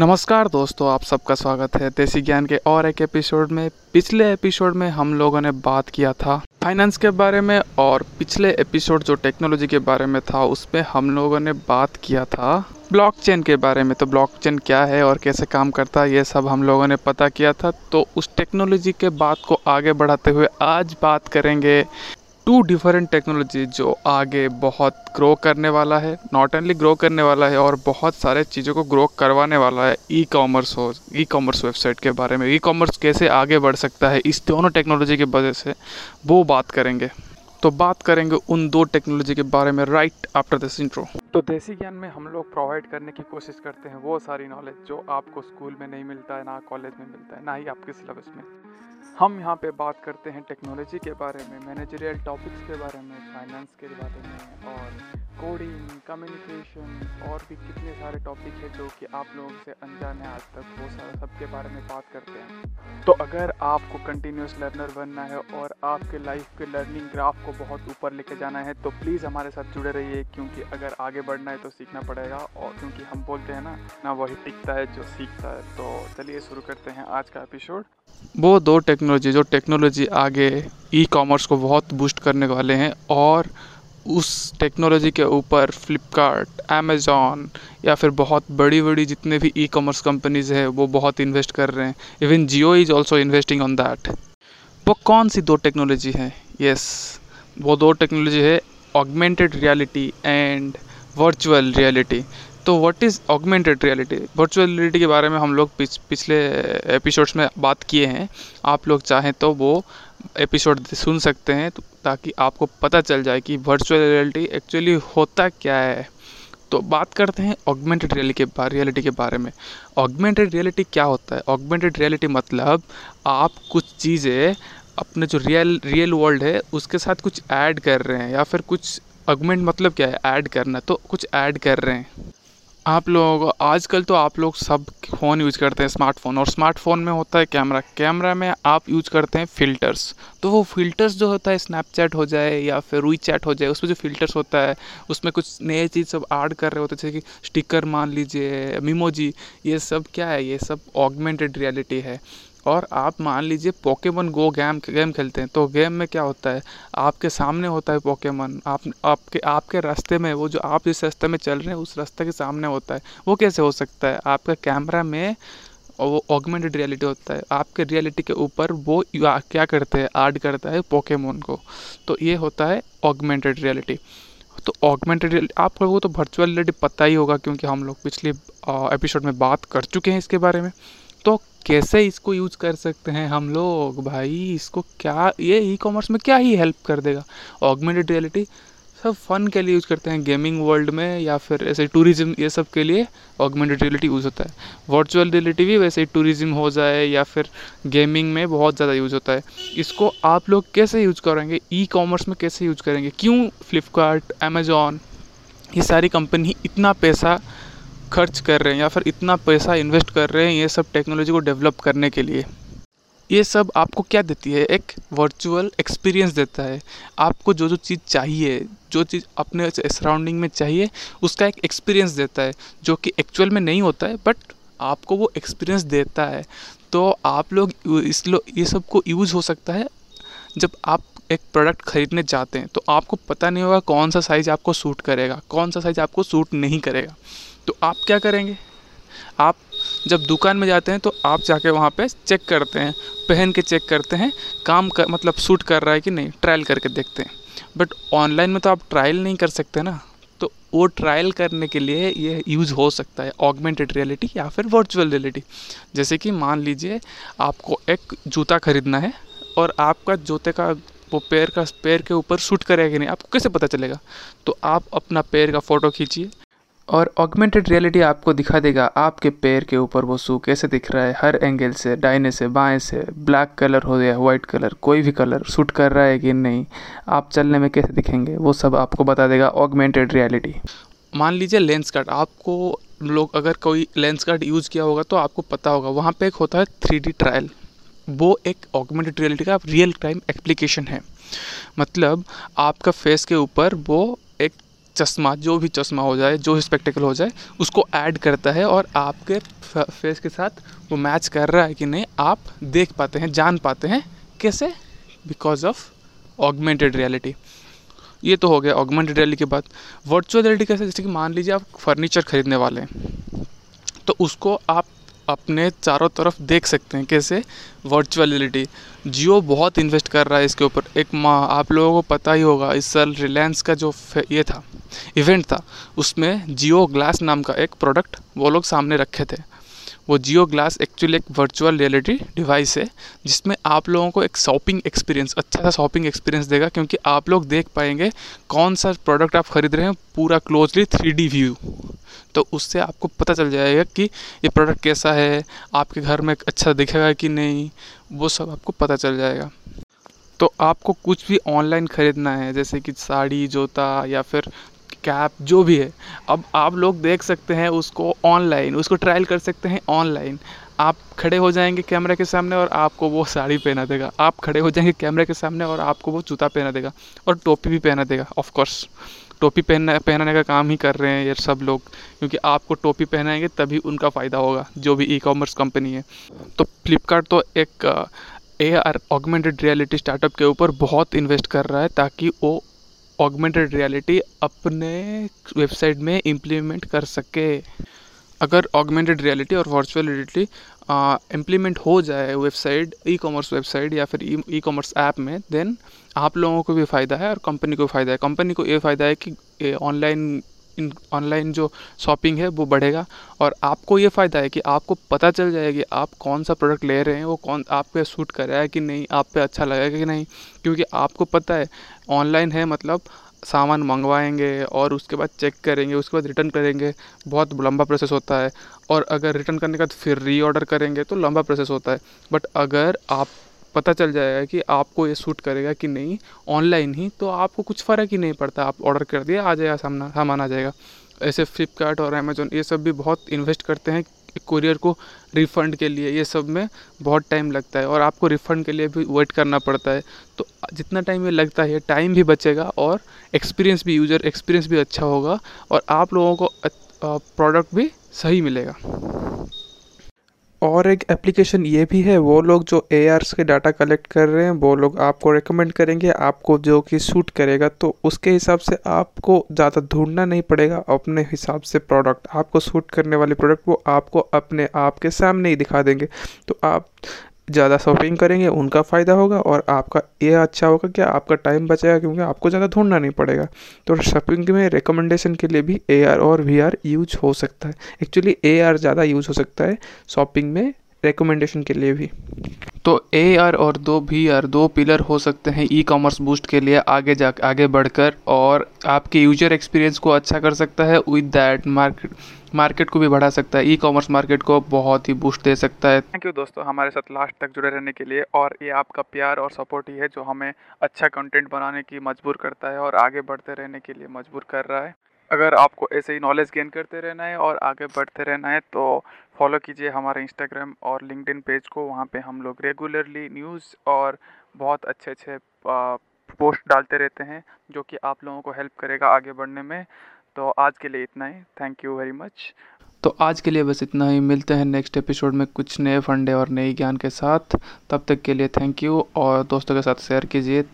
नमस्कार दोस्तों, आप सबका स्वागत है देसी ज्ञान के और एक एपिसोड में। पिछले एपिसोड में हम लोगों ने बात किया था फाइनेंस के बारे में और पिछले एपिसोड जो टेक्नोलॉजी के बारे में था उसमें हम लोगों ने बात किया था ब्लॉकचेन के बारे में। तो ब्लॉकचेन क्या है और कैसे काम करता है, ये सब हम लोगों ने पता किया था। तो उस टेक्नोलॉजी के बात को आगे बढ़ाते हुए आज बात करेंगे। टू डिफरेंट टेक्नोलॉजी जो आगे बहुत ग्रो करने वाला है नॉट ओनली ग्रो करने वाला है और बहुत सारे चीज़ों को ग्रो करवाने वाला है ई कॉमर्स हो ई कॉमर्स वेबसाइट के बारे में ई कॉमर्स कैसे आगे बढ़ सकता है, इस दोनों टेक्नोलॉजी की वजह से वो बात करेंगे। तो बात करेंगे उन दो टेक्नोलॉजी के बारे में राइट आफ्टर दिस इंट्रो तो देसी ज्ञान में हम लोग प्रोवाइड करने की कोशिश करते हैं वो सारी नॉलेज जो आपको स्कूल में नहीं मिलता है, ना कॉलेज में मिलता है, ना ही आपके सिलेबस में। हम यहाँ पे बात करते हैं टेक्नोलॉजी के बारे में मैनेजरियल टॉपिक्स के बारे में फाइनेंस के बारे में और कोडिंग कम्युनिकेशन और भी कितने सारे टॉपिक है जो कि आप लोगों से अनजान आज तक वो सारा सबके बारे में बात करते हैं। तो अगर आपको कंटिन्यूस लर्नर बनना है और आपके लाइफ के लर्निंग ग्राफ को बहुत ऊपर लेके जाना है तो प्लीज़ हमारे साथ जुड़े रहिए, क्योंकि अगर आगे बढ़ना है तो सीखना पड़ेगा और क्योंकि हम बोलते हैं ना ना वही टिकता है जो सीखता है। तो चलिए शुरू करते हैं आज का एपिसोड वो दो टेक्नोलॉजी जो टेक्नोलॉजी आगे ई कॉमर्स को बहुत बूस्ट करने वाले हैं और उस टेक्नोलॉजी के ऊपर फ्लिपकार्ट अमेज़ॉन या फिर बहुत बड़ी बड़ी जितने भी ई कॉमर्स कंपनीज़ है वो बहुत इन्वेस्ट कर रहे हैं। Even Jio is also investing on that वो कौन सी दो टेक्नोलॉजी है? यस yes, वो दो टेक्नोलॉजी है augmented reality and virtual reality तो what is augmented reality virtual reality के बारे में हम लोग पिछ, पिछले एपिसोड्स में बात किए हैं। आप लोग चाहें तो वो एपिसोड सुन सकते हैं तो ताकि आपको पता चल जाए कि वर्चुअल रियलिटी एक्चुअली होता क्या है। तो बात करते हैं ऑगमेंटेड रियलिटी के रियलिटी के बारे में। ऑगमेंटेड रियलिटी क्या होता है? ऑगमेंटेड रियलिटी मतलब आप कुछ चीज़ें अपने जो रियल रियल वर्ल्ड है उसके साथ कुछ ऐड कर रहे हैं या फिर कुछ ऑगमेंट मतलब क्या है? ऐड करना। तो कुछ ऐड कर रहे हैं। आप लोगों लोग आजकल तो आप लोग सब फ़ोन यूज़ करते हैं स्मार्टफ़ोन और स्मार्टफ़ोन में होता है कैमरा। कैमरा में आप यूज़ करते हैं फ़िल्टर्स। तो वो फ़िल्टर्स जो होता है स्नैपचैट हो जाए या फिर रुई चैट हो जाए, उसमें जो फ़िल्टर्स होता है, उसमें कुछ नए चीज़ सब ऐड कर रहे होते हैं, जैसे कि स्टिकर मान लीजिए मीमोजी ये सब क्या है? ये सब ऑगमेंटेड रियलिटी है। और आप मान लीजिए पोकेमन गो गेम गेम खेलते हैं तो गेम में क्या होता है? आपके सामने होता है पोकेमन आप आपके आपके रास्ते में, वो जो आप जिस रास्ते में चल रहे हैं, उस रास्ते के सामने होता है। वो कैसे हो सकता है? आपका कैमरा में वो ऑगमेंटेड रियलिटी होता है। आपके रियलिटी के ऊपर वो क्या करते हैं? ऐड करता है पोकेमोन को। तो ये होता है ऑगमेंटेड रियलिटी तो ऑगमेंटेड रियलिटी आप लोगों को तो वर्चुअल रियलिटी पता ही होगा, क्योंकि हम लोग पिछले एपिसोड में बात कर चुके हैं इसके बारे में। तो कैसे इसको यूज़ कर सकते हैं हम लोग? भाई, इसको क्या, ये ई कॉमर्स में क्या ही हेल्प कर देगा? ऑगमेंटेड रियलिटी सब फन के लिए यूज़ करते हैं गेमिंग वर्ल्ड में या फिर ऐसे टूरिज़्म ये सब के लिए ऑगमेंटेड रियलिटी यूज़ होता है। वर्चुअल रियलिटी भी वैसे ही टूरिज़्म हो जाए या फिर गेमिंग में बहुत ज़्यादा यूज़ होता है। इसको आप लोग कैसे यूज़ करेंगे? ई कॉमर्स में कैसे यूज़ करेंगे? क्यों फ्लिपकार्ट अमेज़ॉन ये सारी कंपनी इतना पैसा खर्च कर रहे हैं या फिर इतना पैसा इन्वेस्ट कर रहे हैं ये सब टेक्नोलॉजी को डेवलप करने के लिए। ये सब आपको क्या देती है? एक वर्चुअल एक्सपीरियंस देता है। आपको जो जो चीज़ चाहिए, जो चीज़ अपने सराउंडिंग में चाहिए, उसका एक एक्सपीरियंस देता है, जो कि एक्चुअल में नहीं होता है बट आपको वो एक्सपीरियंस देता है। तो आप लोग इस लो, ये सबको यूज़ हो सकता है जब आप एक प्रोडक्ट खरीदने जाते हैं। तो आपको पता नहीं होगा कौन सा साइज़ आपको सूट करेगा, कौन सा साइज़ आपको सूट नहीं करेगा। तो आप क्या करेंगे? आप जब दुकान में जाते हैं तो आप जाके वहाँ पे चेक करते हैं, पहन के चेक करते हैं, काम कर मतलब सूट कर रहा है कि नहीं ट्रायल करके देखते हैं। बट ऑनलाइन में तो आप ट्रायल नहीं कर सकते ना। तो वो ट्रायल करने के लिए ये यूज़ हो सकता है ऑगमेंटेड रियलिटी या फिर वर्चुअल रियलिटी जैसे कि मान लीजिए आपको एक जूता खरीदना है और आपका जूते का, वो पैर का, पैर के ऊपर सूट करेगा कि नहीं, आपको कैसे पता चलेगा? तो आप अपना पैर का फ़ोटो खींचिए और ऑगमेंटेड रियलिटी आपको दिखा देगा, आपके पैर के ऊपर वो शू कैसे दिख रहा है, हर एंगल से डाइने से, बाएँ से ब्लैक कलर हो गया वाइट कलर कोई भी कलर सूट कर रहा है कि नहीं, आप चलने में कैसे दिखेंगे, वो सब आपको बता देगा ऑगमेंटेड रियलिटी मान लीजिए लेंस कार्ड आपको लोग, अगर कोई लेंस कार्ड यूज़ किया होगा तो आपको पता होगा, वहाँ पे एक होता है थ्री ट्रायल वो एक ऑगमेंटेड रियलिटी का रियल टाइम एप्लीकेशन है. मतलब आपका फेस के ऊपर वो चश्मा, जो भी चश्मा हो जाए, जो स्पेक्टिकल हो जाए, उसको ऐड करता है और आपके फेस के साथ वो मैच कर रहा है कि नहीं, आप देख पाते हैं, जान पाते हैं, कैसे? बिकॉज़ ऑफ़ ऑगमेंटेड रियलिटी ये तो हो गया ऑगमेंटेड रियलिटी के बाद। वर्चुअल रियलिटी कैसे? जैसे कि मान लीजिए आप फर्नीचर खरीदने वाले हैं तो उसको आप अपने चारों तरफ़ देख सकते हैं कैसे वर्चुअल रियलिटी जियो बहुत इन्वेस्ट कर रहा है इसके ऊपर। एक माँ, आप लोगों को पता ही होगा, इस साल रिलायंस का जो ये था इवेंट था, उसमें जियो ग्लास नाम का एक प्रोडक्ट वो लोग सामने रखे थे। वो जियो ग्लास एक्चुअली एक वर्चुअल रियलिटी डिवाइस है, जिसमें आप लोगों को एक शॉपिंग एक्सपीरियंस अच्छा सा शॉपिंग एक्सपीरियंस देगा, क्योंकि आप लोग देख पाएँगे कौन सा प्रोडक्ट आप खरीद रहे हैं पूरा क्लोजली थ्री व्यू तो उससे आपको पता चल जाएगा कि ये प्रोडक्ट कैसा है, आपके घर में अच्छा दिखेगा कि नहीं, वो सब आपको पता चल जाएगा। तो आपको कुछ भी ऑनलाइन ख़रीदना है, जैसे कि साड़ी, जूता या फिर कैप जो भी है। अब आप लोग देख सकते हैं उसको ऑनलाइन, उसको ट्रायल कर सकते हैं ऑनलाइन। आप खड़े हो जाएँगे कैमरे के सामने और आपको वो साड़ी पहना देगा। आप खड़े हो जाएँगे कैमरे के सामने और आपको वो जूता पहना देगा और टोपी भी पहना देगा ऑफ़ कोर्स टोपी पहनना, पहनाने का काम ही कर रहे हैं ये सब लोग, क्योंकि आपको टोपी पहनाएँगे तभी उनका फ़ायदा होगा, जो भी ई कॉमर्स कंपनी है। तो फ्लिपकार्ट तो एक A R augmented reality startup के ऊपर बहुत इन्वेस्ट कर रहा है ताकि वो ऑगमेंटेड रियलिटी अपने वेबसाइट में इम्प्लीमेंट कर सके। अगर ऑगमेंटेड रियलिटी और वर्चुअल रियलिटी इम्प्लीमेंट हो जाए वेबसाइट ई कॉमर्स वेबसाइट या फिर ई कॉमर्स ऐप में देन आप लोगों को भी फ़ायदा है और कंपनी को फ़ायदा है। कंपनी को ये फ़ायदा है कि ऑनलाइन इन ऑनलाइन जो शॉपिंग है, वो बढ़ेगा। और आपको ये फ़ायदा है कि आपको पता चल जाएगा आप कौन सा प्रोडक्ट ले रहे हैं, वो कौन आप पे सूट कर रहा है कि नहीं, आप पे अच्छा लगेगा कि नहीं। क्योंकि आपको पता है ऑनलाइन है मतलब सामान मंगवाएँगे और उसके बाद चेक करेंगे, उसके बाद रिटर्न करेंगे, बहुत लंबा प्रोसेस होता है। और अगर रिटर्न करने के बाद फिर री ऑर्डर करेंगे तो लंबा प्रोसेस होता है। बट अगर आप पता चल जाएगा कि आपको ये सूट करेगा कि नहीं। ऑनलाइन ही तो आपको कुछ फ़र्क ही नहीं पड़ता। आप ऑर्डर कर दिया आ जाएगा, सामना, सामान आ जाएगा। ऐसे फ्लिपकार्ट और अमेजोन ये सब भी बहुत इन्वेस्ट करते हैं कुरियर को रिफ़ंड के लिए। ये सब में बहुत टाइम लगता है और आपको रिफ़ंड के लिए भी वेट करना पड़ता है। तो जितना टाइम ये लगता है टाइम भी बचेगा और एक्सपीरियंस भी यूज़र एक्सपीरियंस भी अच्छा होगा और आप लोगों को प्रोडक्ट भी सही मिलेगा। और एक एप्लीकेशन ये भी है, वो लोग जो ए के डाटा कलेक्ट कर रहे हैं, वो लोग आपको रिकमेंड करेंगे, आपको जो कि सूट करेगा तो उसके हिसाब से आपको ज़्यादा ढूंढना नहीं पड़ेगा अपने हिसाब से प्रोडक्ट आपको सूट करने वाले प्रोडक्ट वो आपको अपने आप के सामने ही दिखा देंगे। तो आप ज़्यादा शॉपिंग करेंगे, उनका फ़ायदा होगा और आपका ये अच्छा होगा कि आपका टाइम बचेगा क्योंकि आपको ज़्यादा ढूंढना नहीं पड़ेगा। तो शॉपिंग में रिकमेंडेशन के लिए भी एआर और वीआर यूज़ हो सकता है। एक्चुअली एआर ज़्यादा यूज़ हो सकता है शॉपिंग में रिकमेंडेशन के लिए भी। तो ए आर और दो वी आर दो पिलर हो सकते हैं ई कॉमर्स बूस्ट के लिए आगे जा, आगे बढ़कर और आपके यूज़र एक्सपीरियंस को अच्छा कर सकता है। विद दैट मार्केट मार्केट को भी बढ़ा सकता है ई कॉमर्स मार्केट को बहुत ही बूस्ट दे सकता है। थैंक यू दोस्तों हमारे साथ लास्ट तक जुड़े रहने के लिए और ये आपका प्यार और सपोर्ट ही है जो हमें अच्छा कंटेंट बनाने की मजबूर करता है और आगे बढ़ते रहने के लिए मजबूर कर रहा है। अगर आपको ऐसे ही नॉलेज गेन करते रहना है और आगे बढ़ते रहना है तो फॉलो कीजिए हमारे इंस्टाग्राम और लिंकड पेज को, वहाँ पे हम लोग रेगुलरली न्यूज़ और बहुत अच्छे अच्छे पोस्ट डालते रहते हैं जो कि आप लोगों को हेल्प करेगा आगे बढ़ने में। तो आज के लिए इतना ही। थैंक यू वेरी मच तो आज के लिए बस इतना ही। मिलते हैं नेक्स्ट एपिसोड में कुछ नए फंडे और नए ज्ञान के साथ। तब तक के लिए थैंक यू और दोस्तों के साथ शेयर कीजिए।